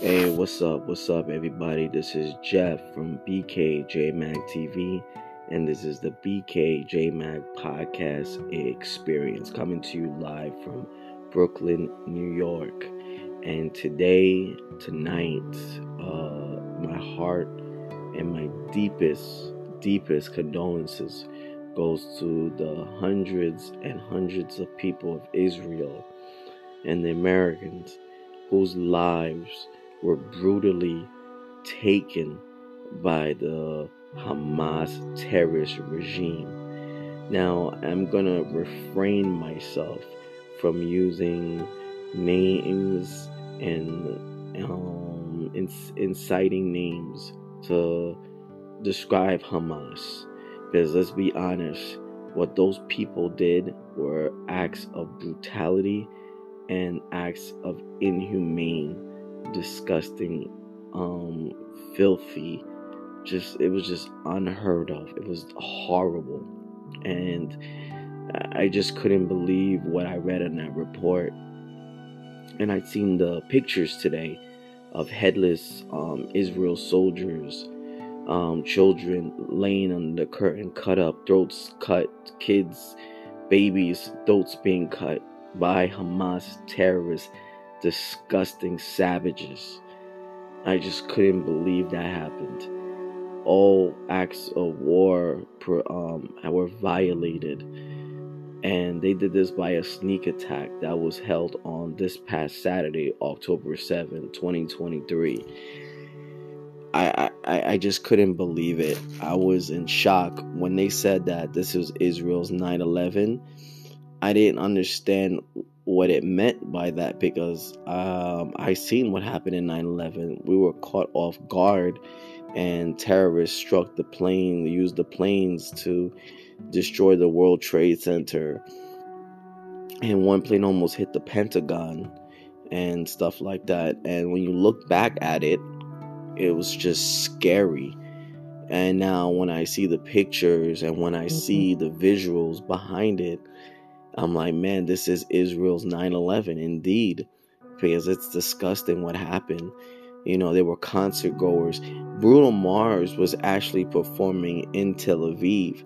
Hey, what's up? What's up, everybody? This is Jeff from BKJMAC TV, and this is the BKJMAC Podcast Experience coming to you live from Brooklyn, New York. And today, tonight, uh, my heart and my deepest, deepest condolences goes to the hundreds and hundreds of people of Israel and the Americans whose lives were brutally taken by the Hamas terrorist regime. Now, I'm going to refrain myself from using names and um, inciting names to describe Hamas. Because let's be honest, what those people did were acts of brutality and acts of inhumane disgusting, um, filthy. Just it was just unheard of. It was horrible, and I just couldn't believe what I read in that report. And I'd seen the pictures today of headless um, Israel soldiers, um, children laying on the curtain, cut up, throats cut, kids, babies, throats being cut by Hamas terrorists disgusting savages. I just couldn't believe that happened. All acts of war um, were violated, and they did this by a sneak attack that was held on this past Saturday, October 7, 2023. I, I, I just couldn't believe it. I was in shock when they said that this was Israel's 9 11. I didn't understand what it meant by that because um, I seen what happened in 9/11. We were caught off guard, and terrorists struck the plane, used the planes to destroy the World Trade Center, and one plane almost hit the Pentagon and stuff like that. And when you look back at it, it was just scary. And now when I see the pictures and when I mm-hmm. see the visuals behind it, I'm like, man, this is Israel's 9 11 indeed, because it's disgusting what happened. You know, they were concert goers. Bruno Mars was actually performing in Tel Aviv,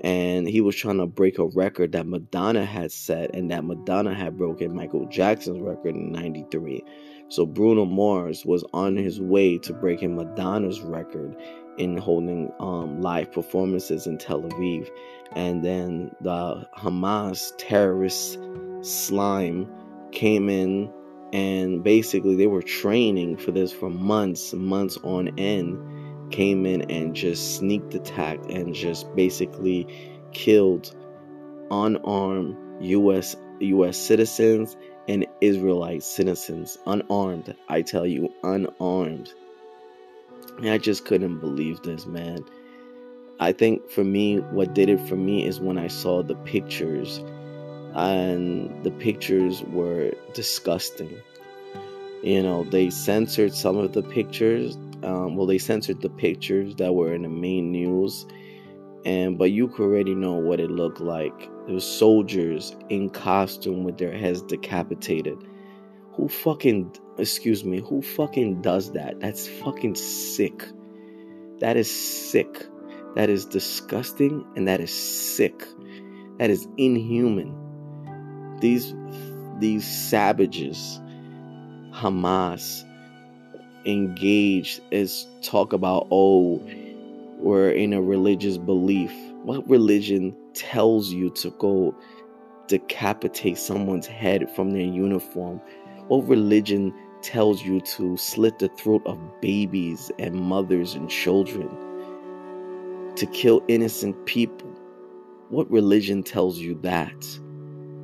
and he was trying to break a record that Madonna had set, and that Madonna had broken Michael Jackson's record in 93. So Bruno Mars was on his way to breaking Madonna's record in holding um, live performances in Tel Aviv. And then the Hamas terrorist slime came in and basically they were training for this for months, months on end. Came in and just sneaked attacked and just basically killed unarmed US US citizens and Israelite citizens, unarmed. I tell you, unarmed. And I just couldn't believe this, man. I think for me, what did it for me is when I saw the pictures, and the pictures were disgusting. You know, they censored some of the pictures. Um, well, they censored the pictures that were in the main news, and but you could already know what it looked like. It was soldiers in costume with their heads decapitated. Who fucking excuse me, who fucking does that? That's fucking sick. That is sick. That is disgusting and that is sick. That is inhuman. These these savages, Hamas, engaged is talk about oh, we're in a religious belief. What religion tells you to go decapitate someone's head from their uniform? What religion tells you to slit the throat of babies and mothers and children, to kill innocent people. What religion tells you that?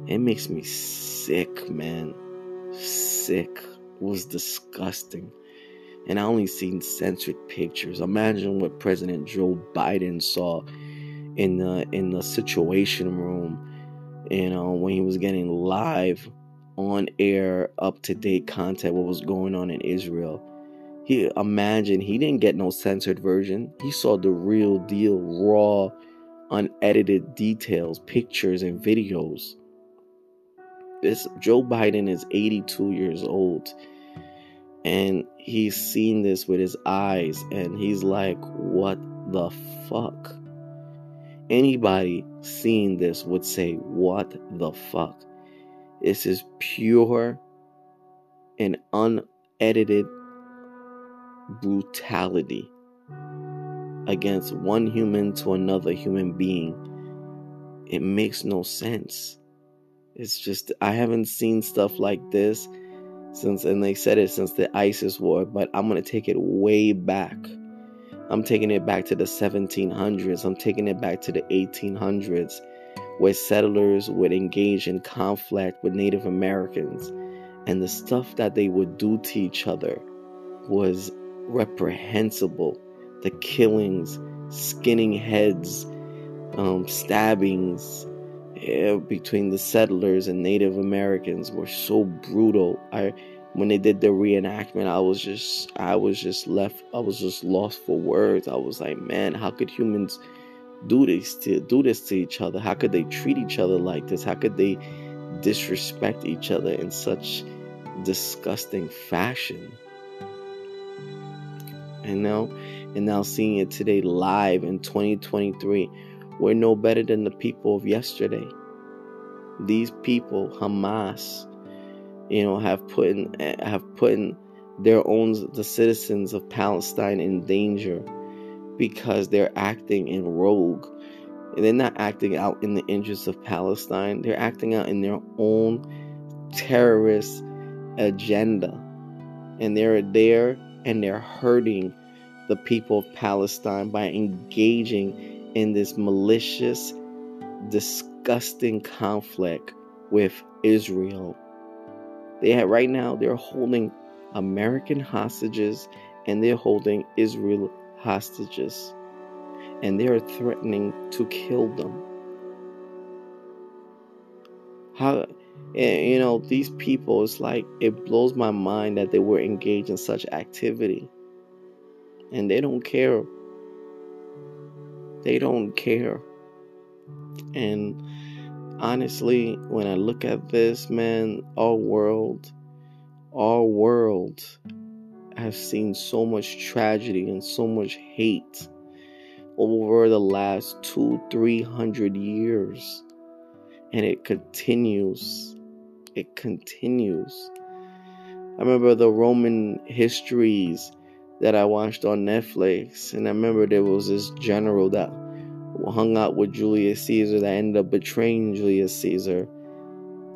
It makes me sick, man. Sick. It was disgusting. And I only seen censored pictures. Imagine what President Joe Biden saw in the in the situation room, you know, when he was getting live on air, up to date content, what was going on in Israel. He imagine he didn't get no censored version. He saw the real deal, raw, unedited details, pictures, and videos. This Joe Biden is 82 years old. And he's seen this with his eyes and he's like, what the fuck? Anybody seeing this would say, what the fuck? This is pure and unedited brutality against one human to another human being. It makes no sense. It's just, I haven't seen stuff like this since, and they said it since the ISIS war, but I'm going to take it way back. I'm taking it back to the 1700s. I'm taking it back to the 1800s, where settlers would engage in conflict with Native Americans. And the stuff that they would do to each other was reprehensible. The killings, skinning heads, um, stabbings yeah, between the settlers and Native Americans were so brutal. I when they did the reenactment, I was just I was just left I was just lost for words. I was like, man, how could humans do this to do this to each other? How could they treat each other like this? How could they disrespect each other in such disgusting fashion? And now and now seeing it today live in 2023, we're no better than the people of yesterday. These people, Hamas, you know, have put in, have put in their own the citizens of Palestine in danger because they're acting in rogue. And They're not acting out in the interests of Palestine. They're acting out in their own terrorist agenda. And they're there and they're hurting the people of Palestine by engaging in this malicious, disgusting conflict with Israel they have right now they're holding American hostages and they're holding Israel hostages. And they are threatening to kill them. How eh, you know these people it's like it blows my mind that they were engaged in such activity. And they don't care. They don't care. And honestly, when I look at this, man, our world, our world has seen so much tragedy and so much hate over the last two, three hundred years. And it continues. It continues. I remember the Roman histories that I watched on Netflix, and I remember there was this general that hung out with Julius Caesar that ended up betraying Julius Caesar.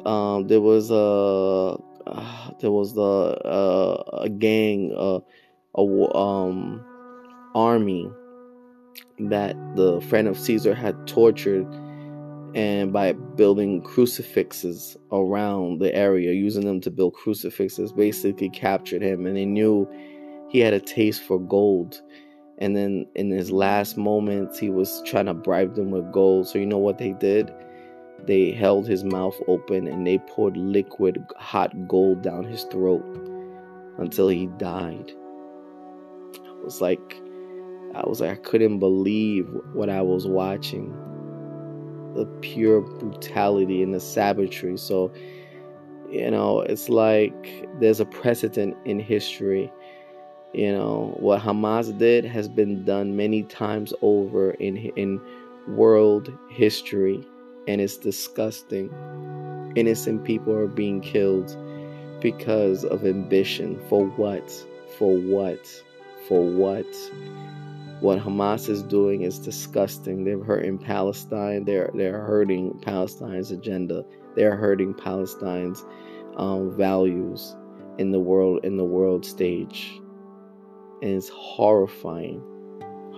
Um, there was a uh, there was the uh, a gang uh, a um army that the friend of Caesar had tortured and by building crucifixes around the area using them to build crucifixes basically captured him and they knew he had a taste for gold and then in his last moments, he was trying to bribe them with gold. So, you know what they did? They held his mouth open and they poured liquid hot gold down his throat until he died. I was like, I was like, I couldn't believe what I was watching. The pure brutality and the savagery. So, you know, it's like there's a precedent in history you know, what Hamas did has been done many times over in in world history and it's disgusting. Innocent people are being killed because of ambition. For what? For what? For what? What Hamas is doing is disgusting. They're hurting Palestine. They're they're hurting Palestine's agenda. They're hurting Palestine's um, values in the world in the world stage and it's horrifying.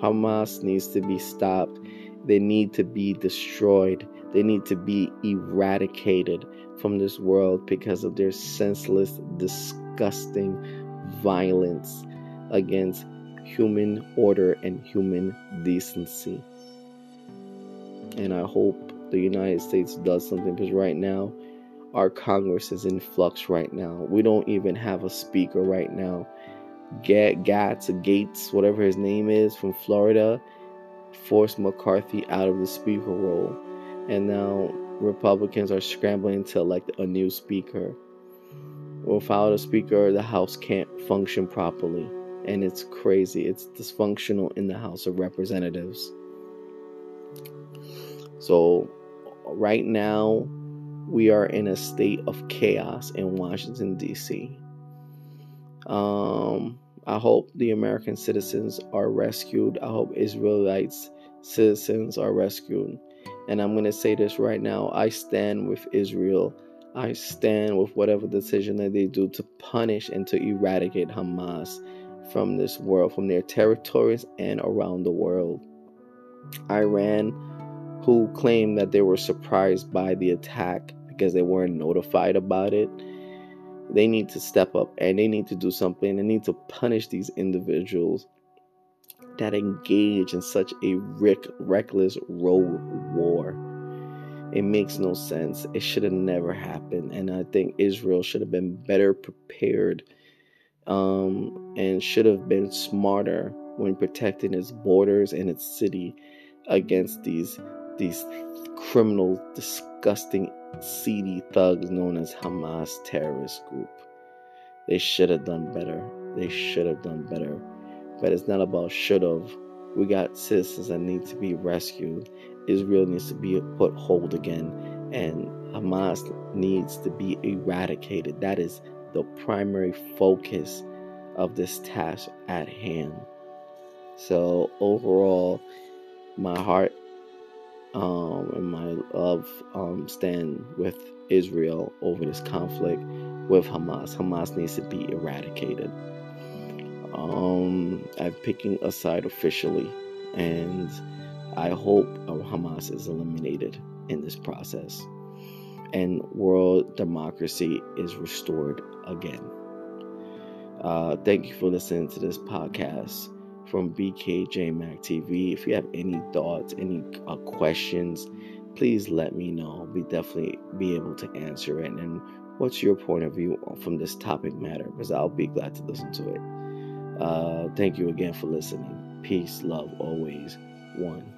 Hamas needs to be stopped. They need to be destroyed. They need to be eradicated from this world because of their senseless, disgusting violence against human order and human decency. And I hope the United States does something because right now, our Congress is in flux right now. We don't even have a speaker right now Gatz Gaetz, whatever his name is, from Florida, forced McCarthy out of the speaker role. And now Republicans are scrambling to elect a new speaker. Without a speaker, the House can't function properly. And it's crazy. It's dysfunctional in the House of Representatives. So, right now, we are in a state of chaos in Washington, D.C. Um, I hope the American citizens are rescued. I hope Israelites citizens are rescued. And I'm going to say this right now I stand with Israel. I stand with whatever decision that they do to punish and to eradicate Hamas from this world, from their territories and around the world. Iran, who claimed that they were surprised by the attack because they weren't notified about it, they need to step up and they need to do something. They need to punish these individuals that engage in such a rick, reckless road war. It makes no sense. It should have never happened. And I think Israel should have been better prepared um, and should have been smarter when protecting its borders and its city against these these criminal, disgusting, seedy thugs known as Hamas terrorist group. They should have done better. They should have done better. But it's not about should have. We got citizens that need to be rescued. Israel needs to be put hold again. And Hamas needs to be eradicated. That is the primary focus of this task at hand. So, overall, my heart um, and my love um, stand with Israel over this conflict with Hamas. Hamas needs to be eradicated. Um, I'm picking a side officially, and I hope Hamas is eliminated in this process and world democracy is restored again. Uh, thank you for listening to this podcast from BKJMAC TV. If you have any thoughts, any uh, questions, please let me know. I'll be definitely be able to answer it. And what's your point of view from this topic matter? Because I'll be glad to listen to it. Uh, thank you again for listening. Peace, love, always one.